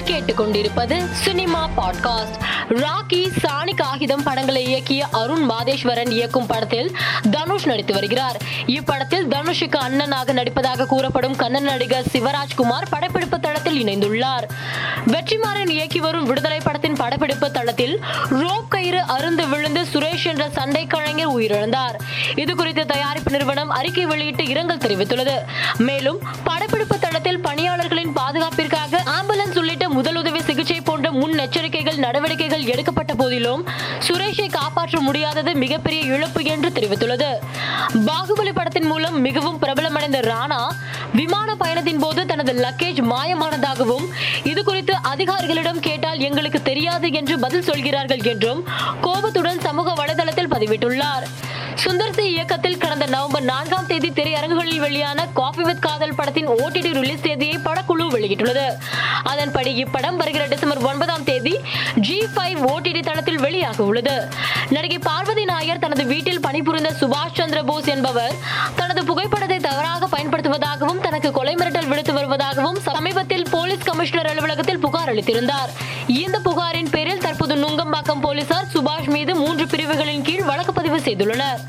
நீங்கள் கேட்டுக்கொண்டிருப்பது cinema podcast. Rakhi சாணி காகிதம் படங்களை இயக்கிய அருண் மாதேஸ்வரன் இயக்கும் படத்தில் தனுஷ் நடித்து வருகிறார். இப்படத்தில் தனுஷுக்கு அண்ணனாக நடிப்பதாக கூறப்படும் கண்ணன் நடிகர் சிவராஜ்குமார் படப்பிடிப்பு தளத்தில் இணைந்துள்ளார். வெற்றிமாறன் இயக்கி வரும் விடுதலை படத்தின் படப்பிடிப்பு தளத்தில் ரோப் கயிறு அருந்து விழுந்து சுரேஷ் என்ற சண்டை கலைஞர் உயிரிழந்தார். இது குறித்து தயாரிப்பு நிறுவனம் அறிக்கை வெளியிட்டு இரங்கல் தெரிவித்துள்ளது. மேலும் படப்பிடிப்பு தளத்தில் பணியாளர்களின் பாதுகாப்பிற்காக போன்ற முன்னெச்சரிக்கைகள் நடவடிக்கைகள் எடுக்கப்பட்ட போதிலும் சுரேஷை காப்பாற்ற முடியாதது மிகப்பெரிய இழப்பு என்று தெரிவித்துள்ளது. பாகுபலி படத்தின் மூலம் மிகவும் பிரபலமடைந்த ராணா விமான பயணத்தின் போது தனது லக்கேஜ் மாயமானதாகவும் இது குறித்து அதிகாரிகளிடம் கேட்டால் எங்களுக்கு தெரியாது என்று பதில் சொல்கிறார்கள் என்றும் கோபத்துடன் சமூக வலைதளத்தில் பதிவிட்டுள்ளார். சுந்தர் சி இயக்கத்தில் கடந்த நவம்பர் நான்காம் தேதி திரையரங்குகளில் வெளியான காஃபி வித் காதல் படத்தின் ஓடிடி ரிலீஸ் தேதியை பட படக்குழு வெளியிட்டுள்ளது. அதன்படி இப்படம் வருகிற டிசம்பர் ஒன்பதாம் தேதி ஜி ஃபைவ் ஓடிடி தளத்தில் வெளியாக உள்ளது. நடிகை பார்வதி நாயர் தனது வீட்டில் பணிபுரிந்த சுபாஷ் சந்திர போஸ் என்பவர் தனது புகைப்படத்தை தவறாக பயன்படுத்துவதாகவும் தனக்கு கொலை மிரட்டல் விடுத்து வருவதாகவும் சமீபத்தில் போலீஸ் கமிஷனர் அலுவலகத்தில் புகார் அளித்திருந்தார். இந்த புகாரின் பேரில் தற்போது நுங்கம்பாக்கம் போலீசார் சுபாஷ் மீது மூன்று பிரிவுகளின் கீழ் வழக்கு பதிவு செய்துள்ளனர்.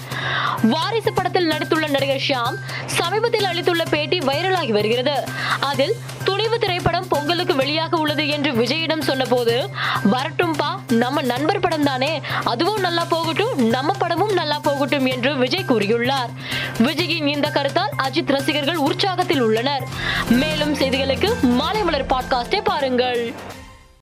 வாரிசு படத்தில் நடித்துள்ள நடிகர் ஷியாம் சமீபத்தில் அளித்துள்ள பேட்டி வைரல் வெளியாகி வருகிறது. அதில் துணிவு திரைப்படம் பொங்கலுக்கு வெளியாக உள்ளது என்று விஜயிடம் சொன்னபோது வரட்டும்பா நம்ம நண்பர் படம் தானே அதுவும் நல்லா போகட்டும் நம்ம படமும் நல்லா போகட்டும் என்று விஜய் கூறியுள்ளார். விஜயின் இந்த கருத்தால் அஜித் ரசிகர்கள் உற்சாகத்தில் உள்ளனர். மேலும் செய்திகளுக்கு மாலை மலர் பாட்காஸ்டை பாருங்கள்.